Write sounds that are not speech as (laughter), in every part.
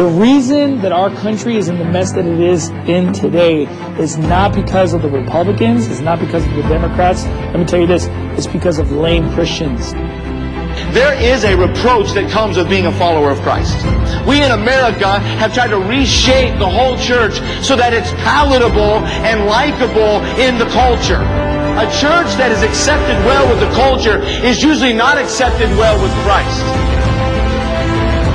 The reason that our country is in the mess that it is in today is not because of the Republicans, it's not because of the Democrats. Let me tell you this, it's because of lame Christians. There is a reproach that comes with being a follower of Christ. We in America have tried to reshape the whole church so that it's palatable and likable in the culture. A church that is accepted well with the culture is usually not accepted well with Christ.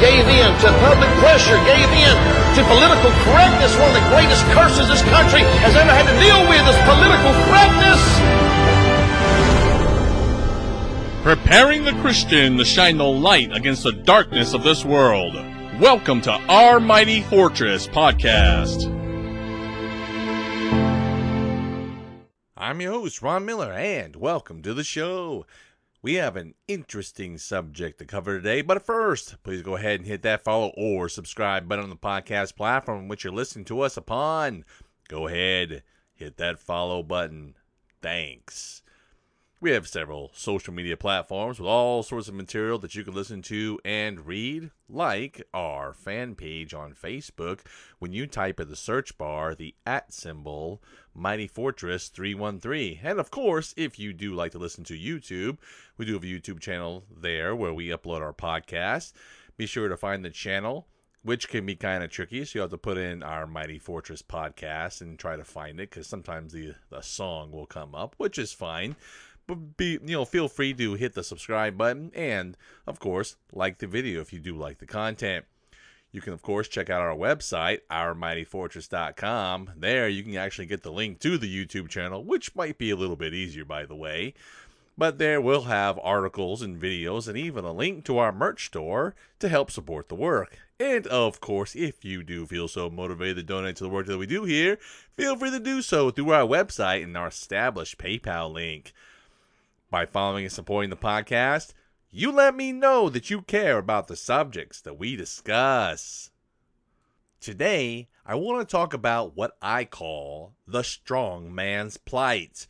Gave in to public pressure. Gave in to political correctness. One of the greatest curses this country has ever had to deal with is political correctness. Preparing the Christian to shine the light against the darkness of this world. Welcome to Our Mighty Fortress podcast. I'm your host, Ron Miller, and welcome to the show. We have an interesting subject to cover today, but first, please go ahead and hit that follow or subscribe button on the podcast platform which you're listening to us upon. Go ahead, hit that follow button. Thanks. We have several social media platforms with all sorts of material that you can listen to and read, like our fan page on Facebook when you type in the search bar the at symbol Mighty Fortress 313. And of course, if you do like to listen to YouTube, we do have a YouTube channel there where we upload our podcast. Be sure to find the channel which can be kind of tricky. So you have to put in our Mighty Fortress podcast and try to find it because sometimes the, the song will come up, which is fine But be you know feel free to hit the subscribe button and of course like the video if you do like the content you can of course check out our website ourmightyfortress.com there you can actually get the link to the youtube channel which might be a little bit easier by the way. But there we'll have articles and videos and even a link to our merch store to help support the work. And of course if you do feel so motivated to donate to the work that we do here feel free to do so through our website and our established paypal link. By following and supporting the podcast, you let me know that you care about the subjects that we discuss. Today, I want to talk about what I call the strong man's plight.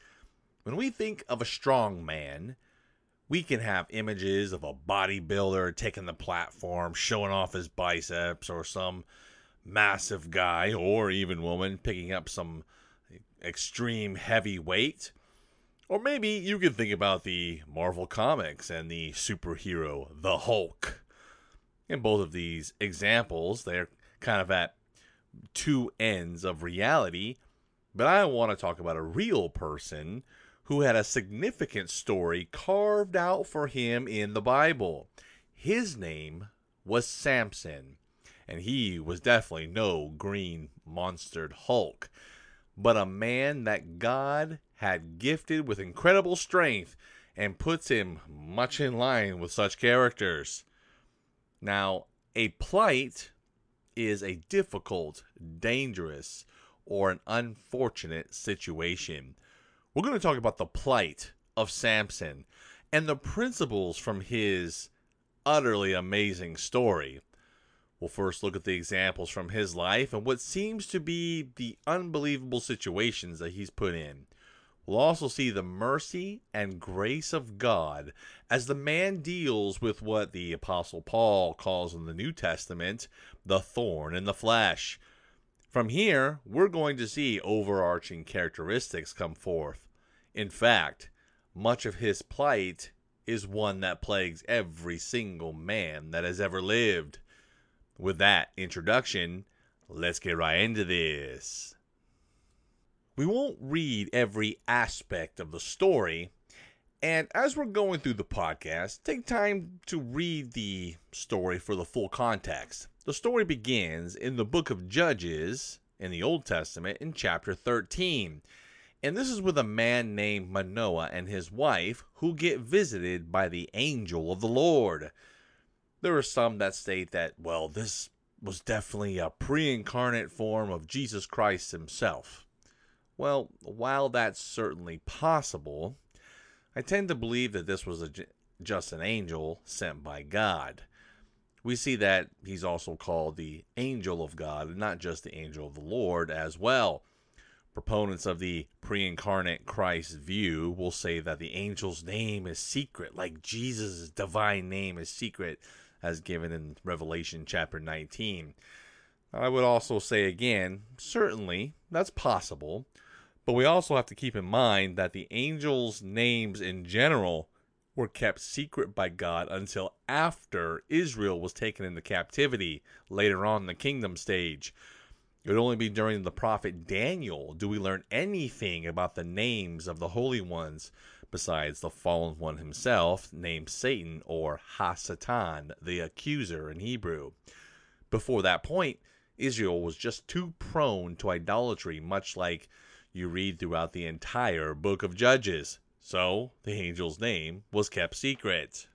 When we think of a strong man, we can have images of a bodybuilder taking the platform, showing off his biceps, or some massive guy or even woman picking up some extreme heavy weight. Or maybe you can think about the Marvel Comics and the superhero, the Hulk. In both of these examples, they're kind of at two ends of reality, but I want to talk about a real person who had a significant story carved out for him in the Bible. His name was Samson, and he was definitely no green monstered Hulk, but a man that God had gifted with incredible strength and puts him much in line with such characters. Now, a plight is a difficult, dangerous, or an unfortunate situation. We're going to talk about the plight of Samson and the principles from his utterly amazing story. We'll first look at the examples from his life and what seems to be the unbelievable situations that he's put in. We'll also see the mercy and grace of God as the man deals with what the Apostle Paul calls in the New Testament the thorn in the flesh. From here, we're going to see overarching characteristics come forth. In fact, much of his plight is one that plagues every single man that has ever lived. With that introduction, let's get right into this. We won't read every aspect of the story, and as we're going through the podcast, take time to read the story for the full context. The story begins in the book of Judges in the Old Testament in chapter 13. And this is with a man named Manoah and his wife who get visited by the angel of the Lord. There are some that state that, well, this was definitely a pre incarnate form of Jesus Christ himself. Well, while that's certainly possible, I tend to believe that this was a, just an angel sent by God. We see that he's also called the angel of God and not just the angel of the Lord as well. Proponents of the pre incarnate Christ view will say that the angel's name is secret, like Jesus' divine name is secret, as given in Revelation chapter 19. I would also say again, certainly that's possible, but we also have to keep in mind that the angels' names in general were kept secret by God until after Israel was taken into captivity later on in the kingdom stage. It would only be during the prophet Daniel do we learn anything about the names of the holy ones besides the fallen one himself, named Satan or Hasatan, the accuser in Hebrew. Before that point, Israel was just too prone to idolatry, much like you read throughout the entire book of Judges. So, the angel's name was kept secret.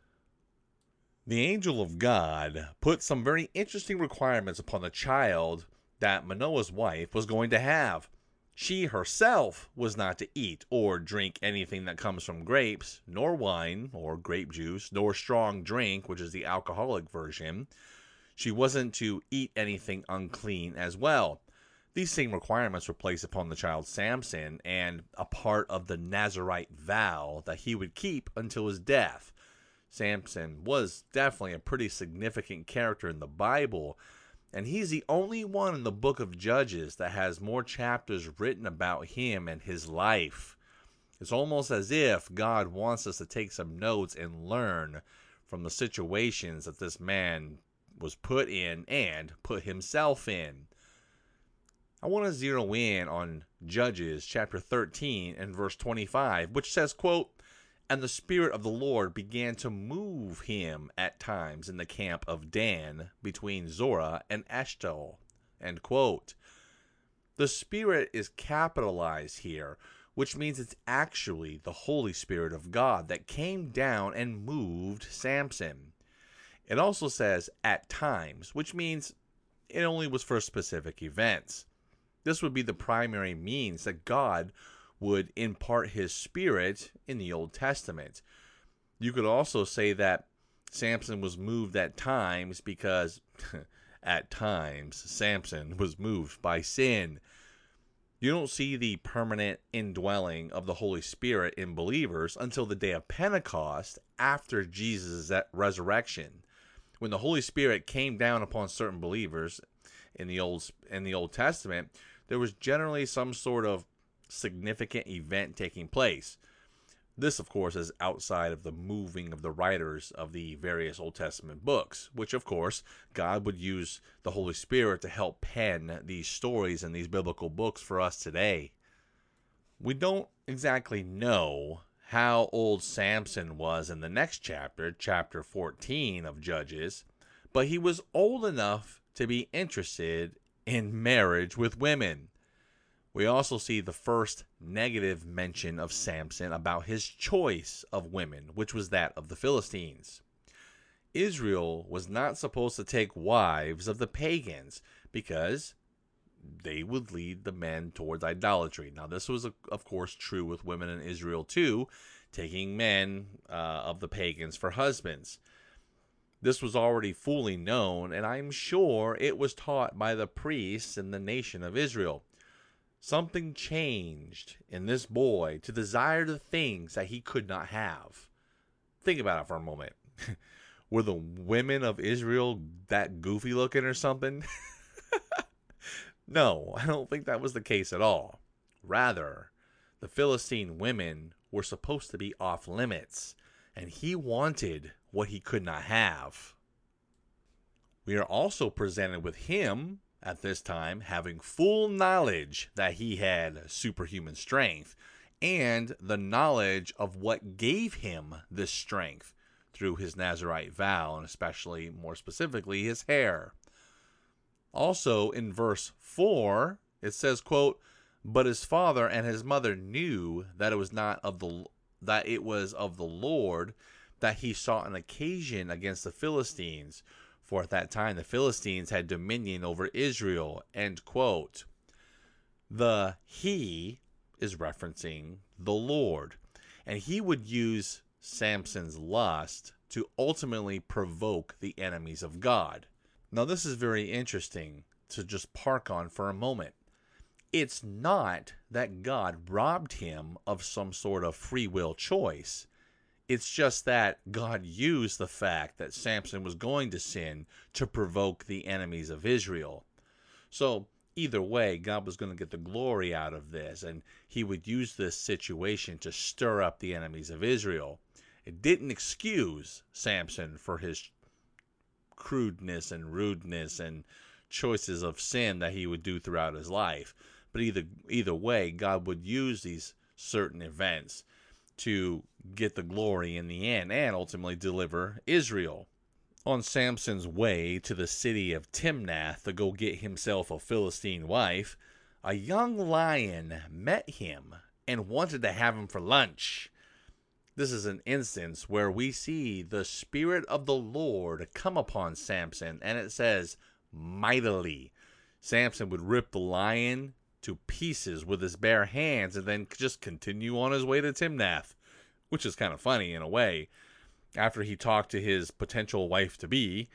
The angel of God put some very interesting requirements upon the child that Manoah's wife was going to have. She herself was not to eat or drink anything that comes from grapes, nor wine or grape juice, nor strong drink, which is the alcoholic version. She wasn't to eat anything unclean as well. These same requirements were placed upon the child Samson and a part of the Nazarite vow that he would keep until his death. Samson was definitely a pretty significant character in the Bible and he's the only one in the book of Judges that has more chapters written about him and his life. It's almost as if God wants us to take some notes and learn from the situations that this man was put in and put himself in. I want to zero in on Judges chapter 13 and verse 25, which says, quote, and the Spirit of the Lord began to move him at times in the camp of Dan between Zorah and Eshtaol. The Spirit is capitalized here, which means it's actually the Holy Spirit of God that came down and moved Samson. It also says at times, which means it only was for specific events. This would be the primary means that God would impart his spirit in the Old Testament. You could also say that Samson was moved at times because (laughs) at times Samson was moved by sin. You don't see the permanent indwelling of the Holy Spirit in believers until the day of Pentecost after Jesus' resurrection. When the Holy Spirit came down upon certain believers in the Old in the Old Testament, there was generally some sort of significant event taking place. This, of course, is outside of the moving of the writers of the various Old Testament books, which, of course, God would use the Holy Spirit to help pen these stories and these biblical books for us today. We don't exactly know how old Samson was in the next chapter, chapter 14 of Judges, but he was old enough to be interested in marriage with women. We also see the first negative mention of Samson about his choice of women, which was that of the Philistines. Israel was not supposed to take wives of the pagans because they would lead the men towards idolatry. Now, this was, of course, true with women in Israel too, taking men uh, of the pagans for husbands. This was already fully known, and I'm sure it was taught by the priests in the nation of Israel. Something changed in this boy to desire the things that he could not have. Think about it for a moment. (laughs) Were the women of Israel that goofy looking or something? (laughs) no, I don't think that was the case at all. Rather, the Philistine women were supposed to be off limits, and he wanted what he could not have. We are also presented with him at this time having full knowledge that he had superhuman strength and the knowledge of what gave him this strength through his Nazarite vow, and especially more specifically his hair. Also in verse 4, it says, quote, But his father and his mother knew that it was not of the that it was of the Lord that he sought an occasion against the Philistines, for at that time the Philistines had dominion over Israel. End quote. The he is referencing the Lord. And he would use Samson's lust to ultimately provoke the enemies of God. Now, this is very interesting to just park on for a moment. It's not that God robbed him of some sort of free will choice. It's just that God used the fact that Samson was going to sin to provoke the enemies of Israel. So, either way, God was going to get the glory out of this, and he would use this situation to stir up the enemies of Israel. It didn't excuse Samson for his crudeness and rudeness and choices of sin that he would do throughout his life. But either either way, God would use these certain events to get the glory in the end and ultimately deliver Israel. On Samson's way to the city of Timnath to go get himself a Philistine wife, a young lion met him and wanted to have him for lunch. This is an instance where we see the Spirit of the Lord come upon Samson, and it says, mightily. Samson would rip the lion to pieces with his bare hands and then just continue on his way to Timnath, which is kind of funny in a way. After he talked to his potential wife to be,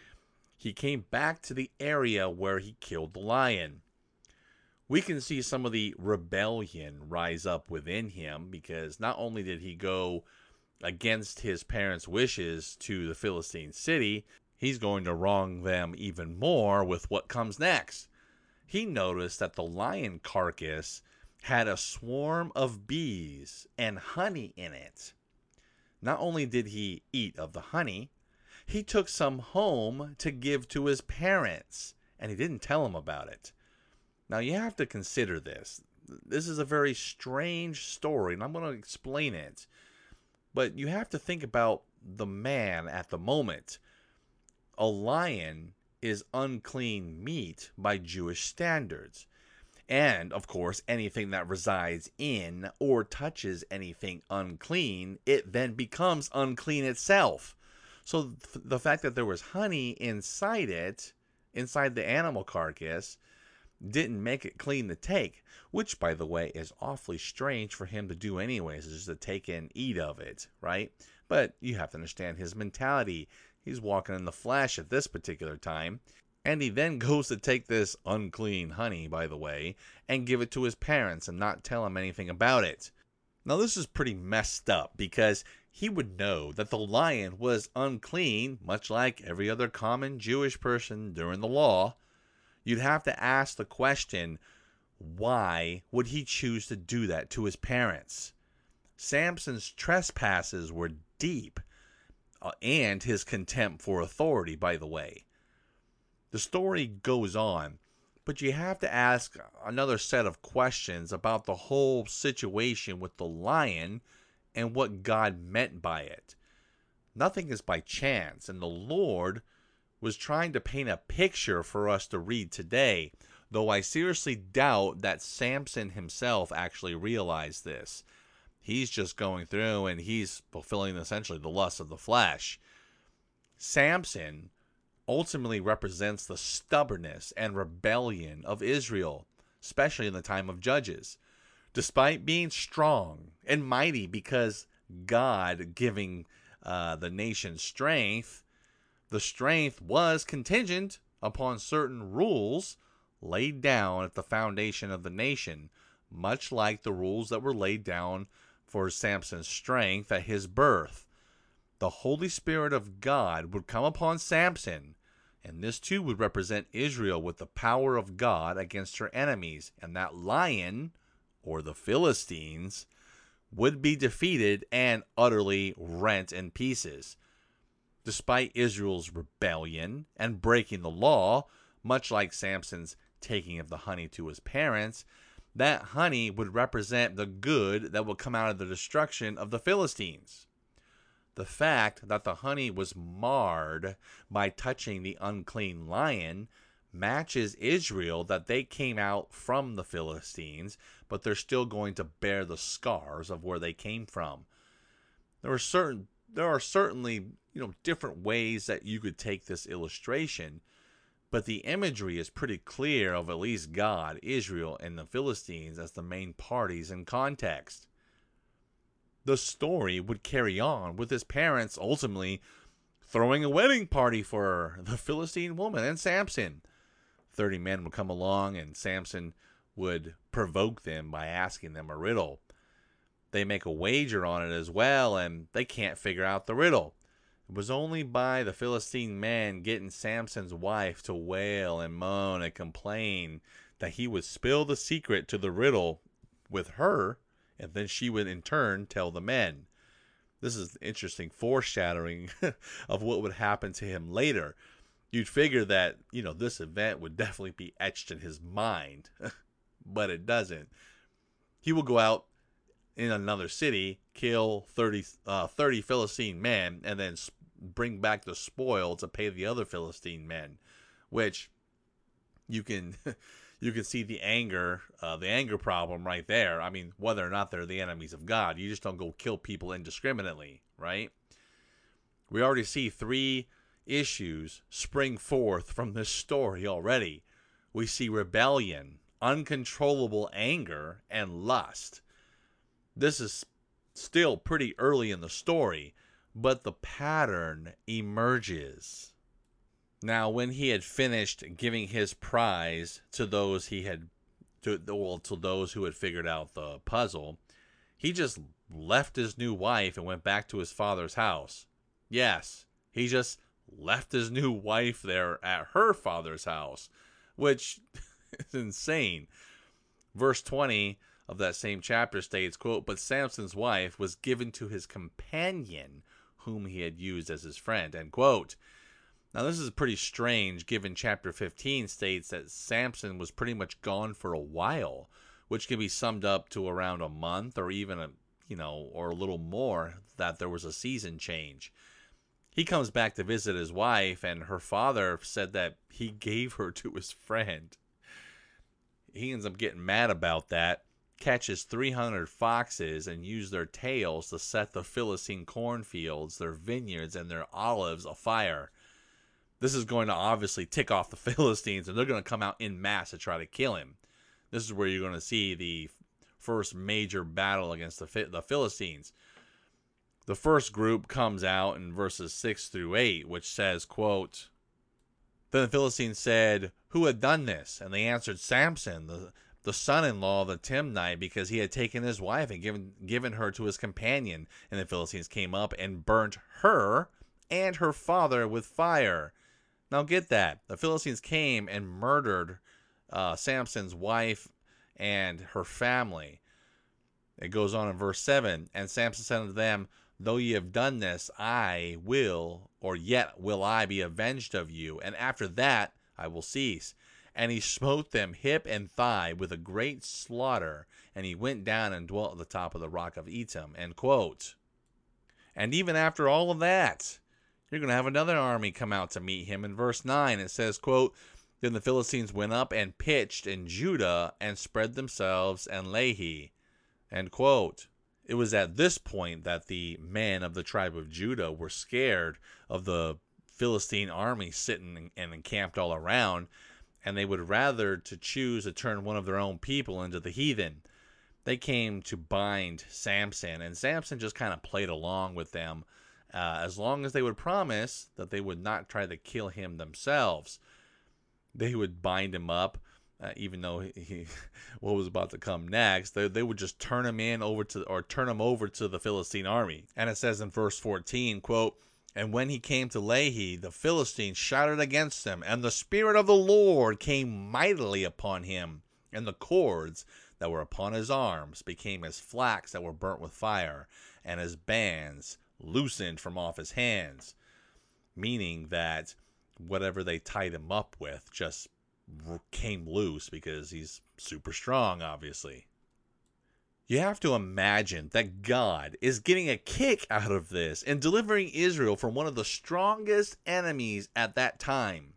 he came back to the area where he killed the lion. We can see some of the rebellion rise up within him because not only did he go against his parents' wishes to the Philistine city, he's going to wrong them even more with what comes next. He noticed that the lion carcass had a swarm of bees and honey in it. Not only did he eat of the honey, he took some home to give to his parents, and he didn't tell them about it. Now, you have to consider this. This is a very strange story, and I'm going to explain it. But you have to think about the man at the moment. A lion is unclean meat by Jewish standards. And, of course, anything that resides in or touches anything unclean, it then becomes unclean itself. So the fact that there was honey inside it, inside the animal carcass, didn't make it clean to take, which, by the way, is awfully strange for him to do anyways, is just to take and eat of it, right? But you have to understand his mentality. He's walking in the flesh at this particular time. And he then (laughs) goes to take this unclean honey, by the way, and give it to his parents and not tell them anything about it. Now, this is pretty messed up because he would know that the lion was unclean, much like every other common Jewish person during the law you'd have to ask the question why would he choose to do that to his parents? Samson's trespasses were deep, uh, and his contempt for authority, by the way. The story goes on, but you have to ask another set of questions about the whole situation with the lion and what God meant by it. Nothing is by chance, and the Lord was trying to paint a picture for us to read today, though I seriously doubt that Samson himself actually realized this. He's just going through and he's fulfilling essentially the lust of the flesh. Samson ultimately represents the stubbornness and rebellion of Israel, especially in the time of Judges. Despite being strong and mighty because God giving uh, the nation strength, the strength was contingent upon certain rules laid down at the foundation of the nation, much like the rules that were laid down for Samson's strength at his birth. The Holy Spirit of God would come upon Samson, and this too would represent Israel with the power of God against her enemies, and that lion, or the Philistines, would be defeated and utterly rent in pieces. Despite Israel's rebellion and breaking the law, much like Samson's taking of the honey to his parents, that honey would represent the good that would come out of the destruction of the Philistines. The fact that the honey was marred by touching the unclean lion matches Israel that they came out from the Philistines, but they're still going to bear the scars of where they came from. There are certain there are certainly you know different ways that you could take this illustration but the imagery is pretty clear of at least God, Israel, and the Philistines as the main parties in context. The story would carry on with his parents ultimately throwing a wedding party for the Philistine woman and Samson. Thirty men would come along, and Samson would provoke them by asking them a riddle. They make a wager on it as well, and they can't figure out the riddle. It was only by the Philistine man getting Samson's wife to wail and moan and complain that he would spill the secret to the riddle with her, and then she would in turn tell the men. This is interesting foreshadowing (laughs) of what would happen to him later. You'd figure that, you know, this event would definitely be etched in his mind, (laughs) but it doesn't. He will go out in another city, kill 30, uh, 30 Philistine men, and then bring back the spoil to pay the other Philistine men, which you can (laughs) you can see the anger uh, the anger problem right there. I mean, whether or not they're the enemies of God, you just don't go kill people indiscriminately, right? We already see three issues spring forth from this story already. We see rebellion, uncontrollable anger, and lust. This is still pretty early in the story, but the pattern emerges. Now, when he had finished giving his prize to those he had, to, well, to those who had figured out the puzzle, he just left his new wife and went back to his father's house. Yes, he just left his new wife there at her father's house, which (laughs) is insane. Verse 20 of that same chapter states, quote, But Samson's wife was given to his companion whom he had used as his friend. End quote. Now, this is pretty strange given chapter 15 states that Samson was pretty much gone for a while, which can be summed up to around a month or even a, you know, or a little more that there was a season change. He comes back to visit his wife, and her father said that he gave her (laughs) to his friend. He ends up getting mad about that catches 300 foxes and use their tails to set the Philistine cornfields, their vineyards, and their olives afire. This is going to obviously tick off the (laughs) Philistines, and they're going to come out in mass to try to kill him. This is where you're going to see the first major battle against the the Philistines. The first group comes out in verses 6 through 8, which says, quote, Then the Philistines said, Who had done this? And they answered, Samson, the the son-in-law of the Timnite because he had taken his wife and given given her to his companion. And the Philistines came up and burnt her and her father with fire. Now get that. The Philistines came and murdered uh, Samson's wife and her family. It goes on in verse 7 And Samson said unto them, Though ye have done this, I will, or yet will I be avenged of you, and after that I will cease and he smote them hip and thigh with a great slaughter, and he went down and dwelt at the top of the rock of Etam. End quote. And even after all of that, you're going to have another army come out to meet him. In verse 9, it says, quote, Then the Philistines went up and pitched in Judah and spread themselves in Lehi. End quote. It was at this point that the men of the tribe of Judah were scared of the Philistine army sitting and encamped all around and they would rather to choose to turn one of their own people into the heathen. They came to bind Samson, and Samson just kind of played along with them uh, as long as they would promise that they would not try to kill him themselves. They would bind him up. Uh, even though he, he, (laughs) what was about to come next, they, they would just turn him in over to or turn him over to the Philistine army. And it says in verse 14, quote, and when he came to Lehi, the Philistines shouted against him, and the Spirit of the Lord came mightily upon him, and the cords that were upon his arms became as flax that were burnt with fire, and his bands loosened from off his hands. Meaning that whatever they tied him up with just came loose because he's super strong, obviously. You have to imagine that God is getting a kick out of this and delivering Israel from one of the strongest enemies at that time.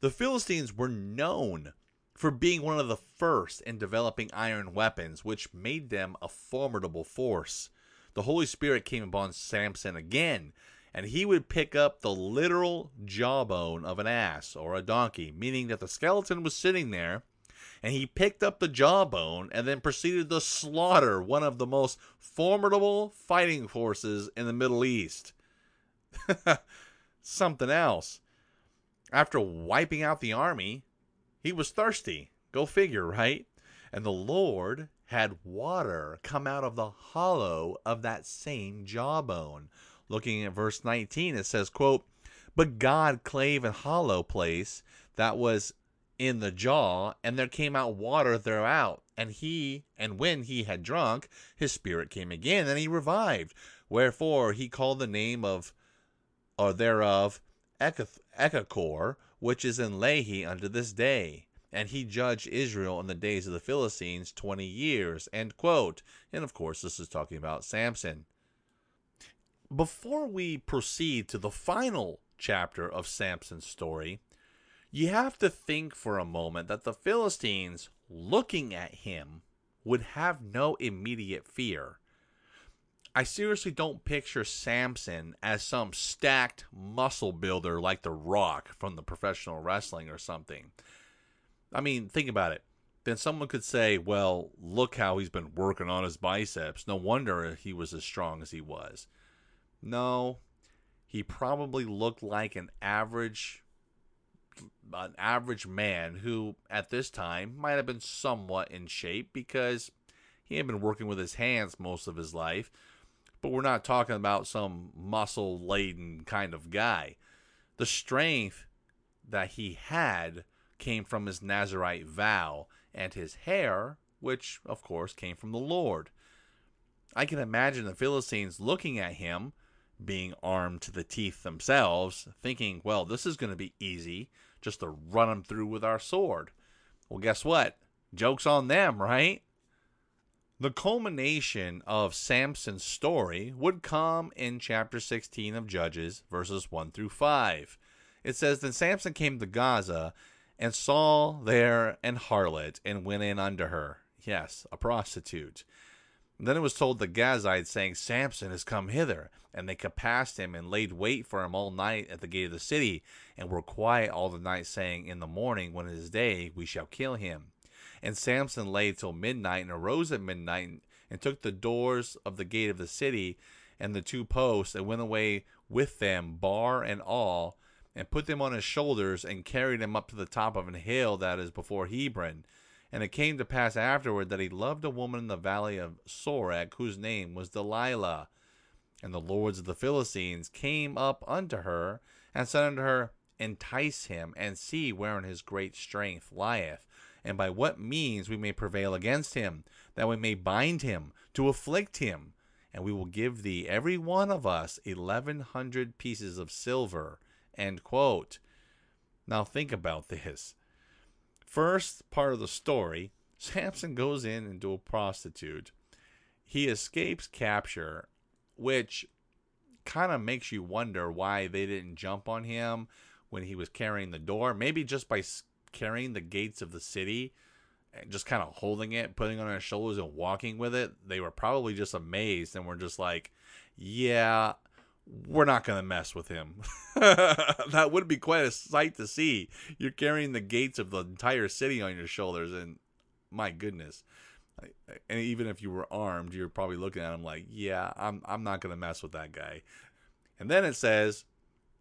The Philistines were known for being one of the first in developing iron weapons, which made them a formidable force. The Holy Spirit came upon Samson again, and he would pick up the literal jawbone of an ass or a donkey, meaning that the skeleton was sitting there, and he picked up the jawbone and then proceeded to slaughter one of the most formidable fighting forces in the Middle East. (laughs) Something else. After wiping out the army, he was thirsty. Go figure, right? And the Lord had water come out of the hollow of that same jawbone. Looking at verse 19, it says, quote, But God clave an hollow place that was in the jaw, and there came out water throughout. And he, and when he had drunk, his spirit came again, and he revived. Wherefore he called the name of, or thereof, Enhakkore, which is in Lehi unto this day and he judged Israel in the days of the Philistines 20 years. End quote. And of course, this is talking about Samson. Before we proceed to the final chapter of Samson's story, you have to think for a moment that the Philistines, looking at him, would have no immediate fear. I seriously don't picture Samson as some stacked muscle builder like The Rock from the professional wrestling or something. I mean, think about it. Then someone could say, well, look how he's been working on his biceps. No wonder he was as strong as he was. No, he probably looked like an average an average man who at this time might have been somewhat in shape because he had been working with his hands most of his life. But we're not talking about some muscle laden kind of guy. The strength that he had came from his Nazarite vow, and his hair, which, of course, came from the Lord. I can imagine the Philistines looking at him, being armed to the teeth themselves, thinking, well, this is going to be easy, just to run them through with our sword. Well, guess what? Joke's on them, right? The culmination of Samson's story would come in chapter 16 of Judges, verses 1 through 5. It says, Then Samson came to Gaza and saw there an harlot, and went in unto her. Yes, a prostitute. And then it was told the Gazites, saying, Samson is come hither. And they compassed him, and laid wait for him all night at the gate of the city, and were quiet all the night, saying, In the morning, when it is day, we shall kill him. And Samson lay till midnight, and arose at midnight, and took the doors of the gate of the city, and the two posts, and went away with them, bar and all, and put them on his shoulders and carried him up to the top of an hill that is before Hebron. And it came to pass afterward that he loved a woman in the valley of Sorek, whose name was Delilah. And the lords of the Philistines came up unto her, and said unto her, Entice him, and see wherein his great strength lieth, and by what means we may prevail against him, that we may bind him, to afflict him. And we will give thee every one of us eleven hundred pieces of silver, End quote. Now think about this. First part of the story Samson goes in into a prostitute. He escapes capture, which kind of makes you wonder why they didn't jump on him when he was carrying the door. Maybe just by carrying the gates of the city and just kind of holding it, putting it on his shoulders and walking with it, they were probably just amazed and were just like, yeah, we're not going to mess with him. (laughs) that would be quite a sight to see. You're carrying the gates of the entire city on your shoulders, and my goodness. And even if you were armed, you're probably looking at him like, yeah, I'm, I'm not going to mess with that guy. And then it says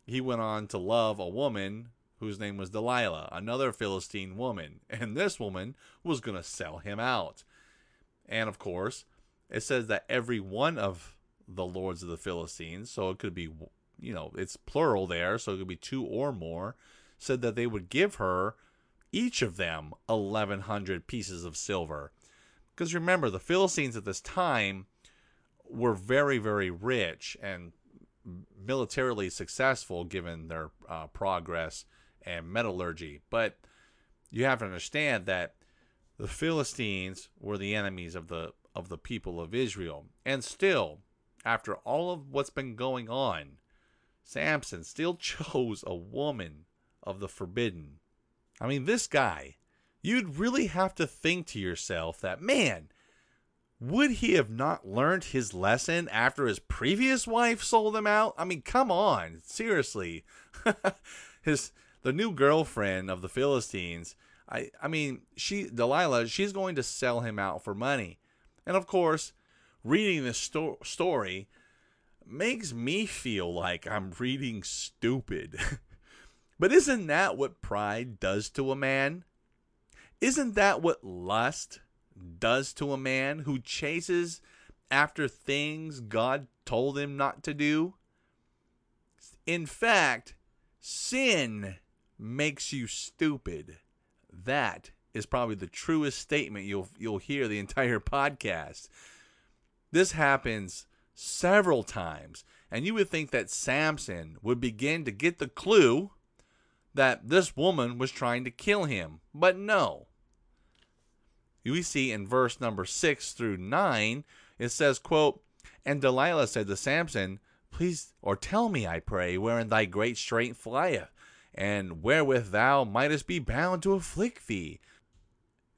he went on to love a woman whose name was Delilah, another Philistine woman. And this woman was going to sell him out. And of course, it says that every one of the lords of the Philistines, so it could be, you know, it's plural there, so it could be two or more, said that they would give her, each of them, 1,100 pieces of silver. Because remember, the Philistines at this time were very, very rich and militarily successful given their uh, progress and metallurgy. But you have to understand that the Philistines were the enemies of the of the people of Israel. And still, after all of what's been going on, Samson still (laughs) chose a woman of the forbidden. I mean, this guy, you'd really have to think to yourself that, man, would he have not learned his lesson after his previous wife sold him out? I mean, come on, seriously. (laughs) his the new girlfriend of the Philistines. I I mean, she Delilah, she's going to sell him out for money. And of course, reading this sto- story makes me feel like I'm reading stupid. (laughs) but isn't that what pride does to a man? Isn't that what lust does to a man who chases after things God told him not to do? In fact, sin makes you stupid. That is probably the truest statement you'll you'll hear the entire (laughs) podcast. This happens several times, and you would think that Samson would begin to get the clue that this woman was trying to kill him. But no. We see in verse number 6 through 9, it says, quote, And Delilah said to Samson, Please, or tell me, I pray, wherein thy great strength flieth, and wherewith thou mightest be bound to afflict thee.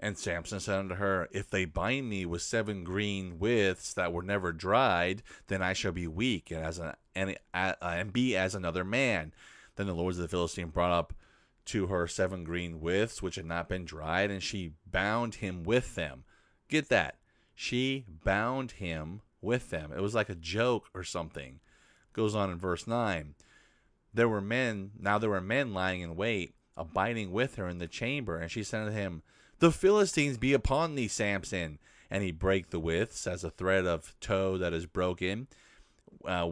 And Samson said unto her, If they bind me with seven green withs that were never dried, then I shall be weak and as a, and, uh, and be as another man. Then the lords of the Philistine brought up to her seven green withs which had not been dried, and she bound him with them. Get that? She bound him with them. It was like a joke or something. Goes on in verse 9. There were men, now there were men lying in wait, abiding with her in the chamber, and she said to him, the Philistines be upon thee, Samson. And he brake the withs as a thread of tow that is broken uh,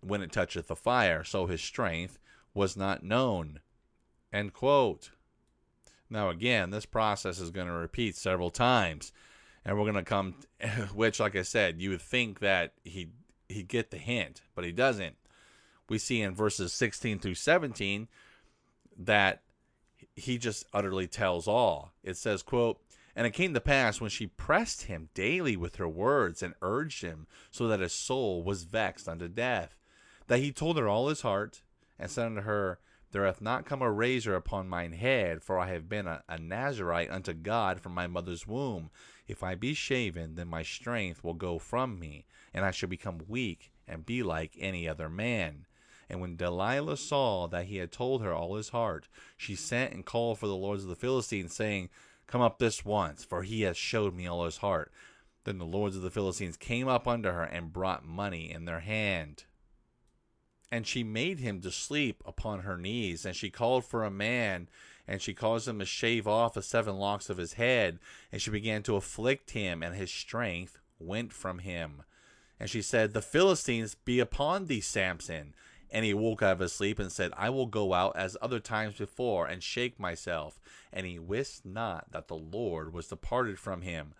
when it toucheth the fire. So his strength was not known. End quote. Now, again, this process is going to repeat several times. And we're going to come, (laughs) which, like I said, you would think that he he'd get the hint, but he doesn't. We see in verses 16 through 17 that he just utterly tells all. It says, quote, And it came to pass when she pressed him daily with her words and urged him, so that his soul was vexed unto death, that he told her all his heart, and said unto her, There hath not come a razor upon mine head, for I have been a, a Nazarite unto God from my mother's womb. If I be shaven, then my strength will go from me, and I shall become weak, and be like any other man. And when Delilah saw that he had told her all his heart, she sent and called for the lords of the Philistines, saying, Come up this once, for he has showed me all his heart. Then the lords of the Philistines came up unto her and brought money in their hand. And she made him to sleep upon her knees, and she called for a man, and she caused him to shave off the seven locks of his head, and she began to afflict him, and his strength went from him. And she said, The Philistines be upon thee, Samson. And he woke out of his sleep and said, I will go out as other times before and shake myself. And he wist not that the Lord was departed from him.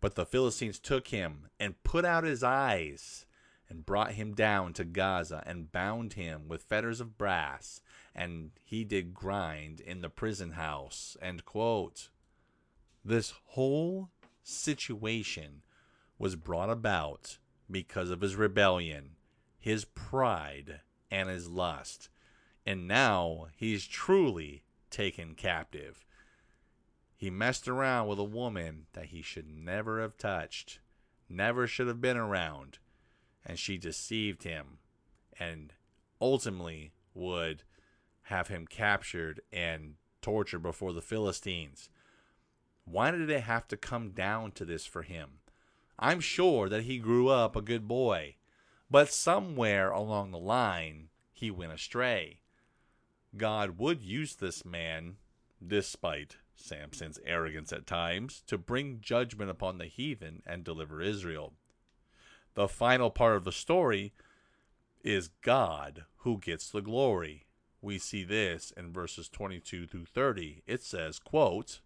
But the Philistines took him and put out his eyes and brought him down to Gaza and bound him with fetters of brass. And he did grind in the prison house. End quote. This whole situation was brought about because of his rebellion, his pride, and his lust. And now he's truly taken captive. He messed around with a woman that he should never have touched, never should have been around, and she deceived him and ultimately would have him captured and tortured before the Philistines. Why did it have to come down to this for him? I'm sure that he grew up a good boy. But somewhere along the line, he went astray. God would use this man, despite Samson's arrogance at times, to bring judgment upon the heathen and deliver Israel. The final part of the story is God who gets the glory. We see this in verses 22 through 30. It says, quote,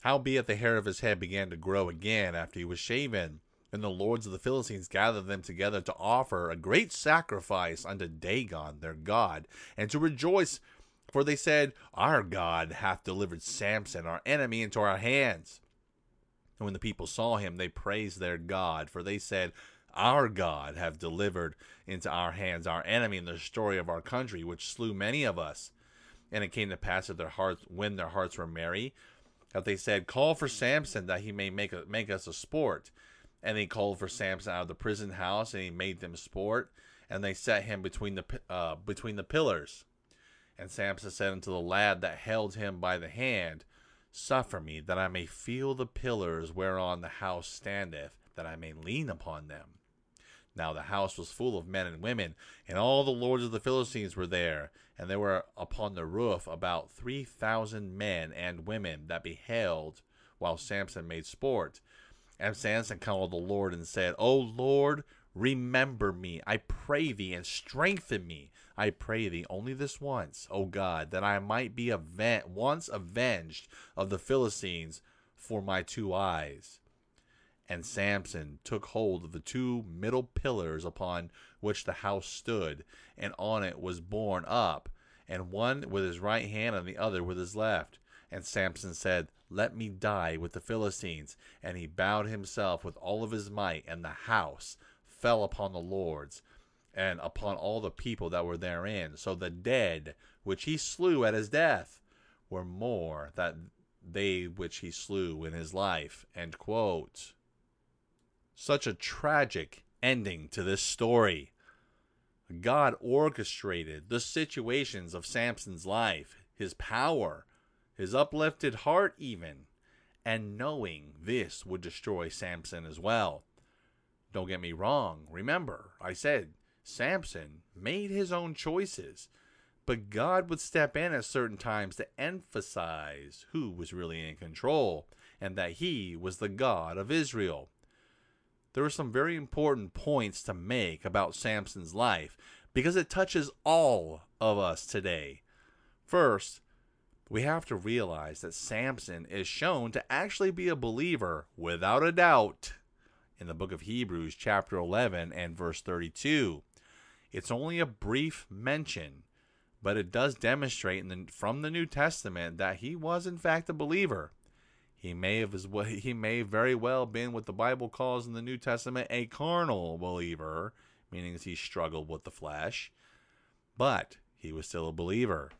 Howbeit the hair of his head began to grow again after he was shaven, and the lords of the Philistines gathered them together to offer a great sacrifice unto Dagon their god, and to rejoice, for they said, Our God hath delivered Samson, our enemy, into our hands. And when the people saw him, they praised their God, for they said, Our God hath delivered into our hands our enemy in the story of our country, which slew many of us. And it came to pass that their hearts, when their hearts were merry, that they said, Call for Samson, that he may make, a, make us a sport. And he called for Samson out of the prison house, and he made them sport, and they set him between the uh, between the pillars. And Samson said unto the lad that held him by the hand, Suffer me that I may feel the pillars whereon the house standeth, that I may lean upon them. Now the house was full of men and women, and all the lords of the Philistines were there, and there were upon the roof about three thousand men and women that beheld while Samson made sport. And Samson called the Lord and said, O Lord, remember me, I pray thee, and strengthen me. I pray thee only this once, O God, that I might be aven- once avenged of the Philistines for my two eyes. And Samson took hold of the two middle pillars upon which the house stood, and on it was borne up, and one with his right hand and the other with his left. And Samson said, Let me die with the Philistines. And he bowed himself with all of his might, and the house fell upon the lords and upon all the people that were therein. So the dead which he slew at his death were more than they which he slew in his life. End quote. Such a tragic ending to this story. God orchestrated the situations of Samson's life, his power, his uplifted heart, even, and knowing this would destroy Samson as well. Don't get me wrong. Remember, I said Samson made his own choices, but God would step in at certain times to emphasize who was really in control and that he was the God of Israel. There are some very important points to make about Samson's life because it touches all of us today. First, we have to realize that Samson is shown to actually be a believer without a doubt in the book of Hebrews, chapter 11 and verse 32. It's only a brief mention, but it does demonstrate the, from the New Testament that he was in fact a believer. He may have he may very well been what the Bible calls in the New Testament a carnal believer, meaning he struggled with the flesh, but he was still a believer.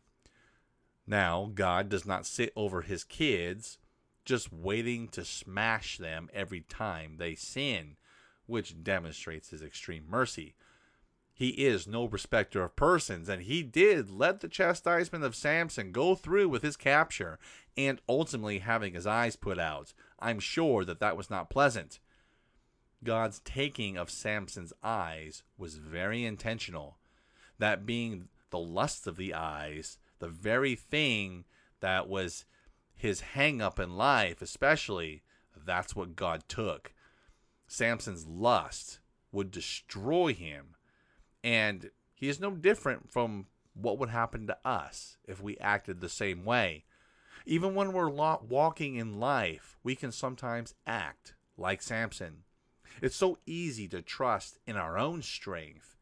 Now, God does not sit over his kids just waiting to smash them every time they sin, which demonstrates his extreme mercy. He is no respecter of persons, and he did let the chastisement of Samson go through with his capture and ultimately having his eyes put out. I'm sure that that was not pleasant. God's taking of Samson's eyes was very intentional, that being the lust of the eyes, the very thing that was his hang up in life, especially, that's what God took. Samson's lust would destroy him and he is no different from what would happen to us if we acted the same way. Even when we're walking in life, we can sometimes act like Samson. It's so easy to trust in our own strength.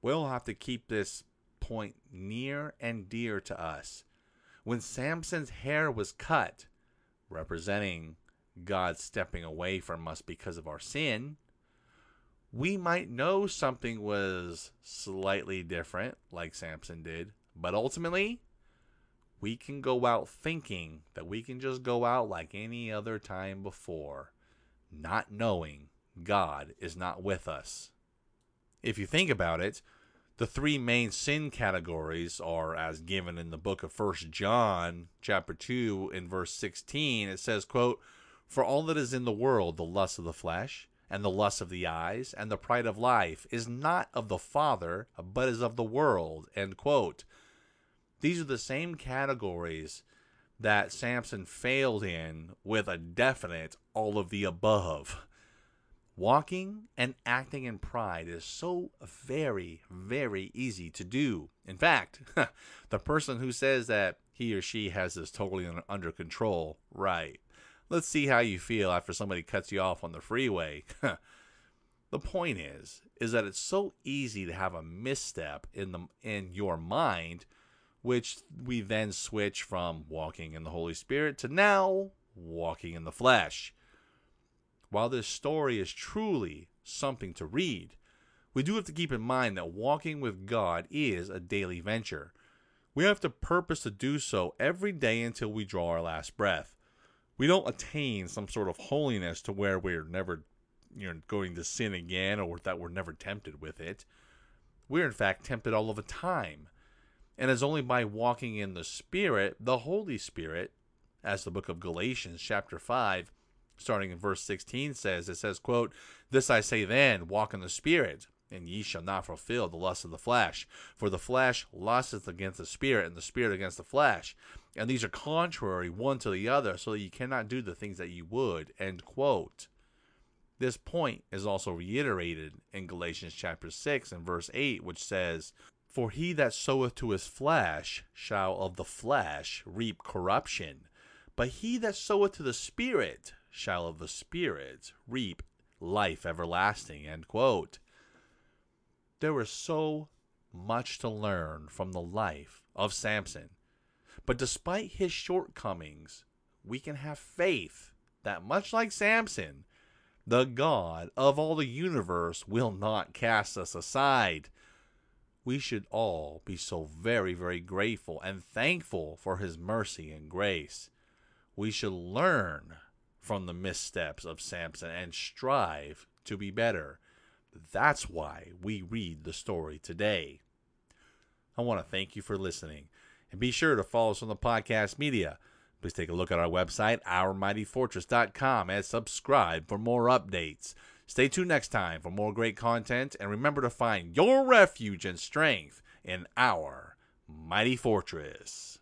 We'll have to keep this point near and dear to us. When Samson's hair was cut, representing God stepping away from us because of our sin, we might know something was slightly different, like Samson did, but ultimately, we can go out thinking that we can just go out like any other time before, not knowing God is not with us. If you think about it, the three main sin categories are as given in the book of First John chapter 2 in verse 16 it says quote for all that is in the world the lust of the flesh and the lust of the eyes and the pride of life is not of the Father, but is of the world. End quote. These are the same categories that Samson failed in with a definite all of the above. Walking and acting in pride is so very, very easy to do. In fact, (laughs) the person who says that he or she has this totally under control, right, Let's see how you feel after somebody cuts you off on the freeway. (laughs) the point is is that it's so easy to have a misstep in the in your mind which we then switch from walking in the Holy Spirit to now walking in the flesh. While this story is truly something to read, we do have to keep in mind that walking with God is a daily venture. We have to purpose to do so every day until we draw our last breath we don't attain some sort of holiness to where we're never you know going to sin again or that we're never tempted with it. We're in fact tempted all of the time. And it's only by walking in the Spirit, the Holy Spirit, as the book of Galatians, chapter 5, starting in verse 16 says, it says, quote, This I say then, walk in the Spirit, and ye shall not fulfill the lust of the flesh. For the flesh lusteth against the Spirit, and the Spirit against the flesh. And these are contrary one to the other, so that ye cannot do the things that ye would. End quote. This point is also reiterated in Galatians chapter 6 and verse 8, which says, For he that soweth to his flesh shall of the flesh reap corruption, but he that soweth to the Spirit shall of the Spirit reap life everlasting. End quote. There is so much to learn from the life of Samson. But despite his shortcomings, we can have faith that, much like Samson, the God of all the universe will not cast us aside. We should all be so very, very grateful and thankful for his mercy and grace. We should learn from the missteps of Samson and strive to be better. That's why we read the story today. I want to thank you for listening. And be sure to follow us on the podcast media. Please take a look at our website, ourmightyfortress.com, and subscribe for more updates. Stay tuned next time for more great content, and remember to find your refuge and strength in our mighty fortress.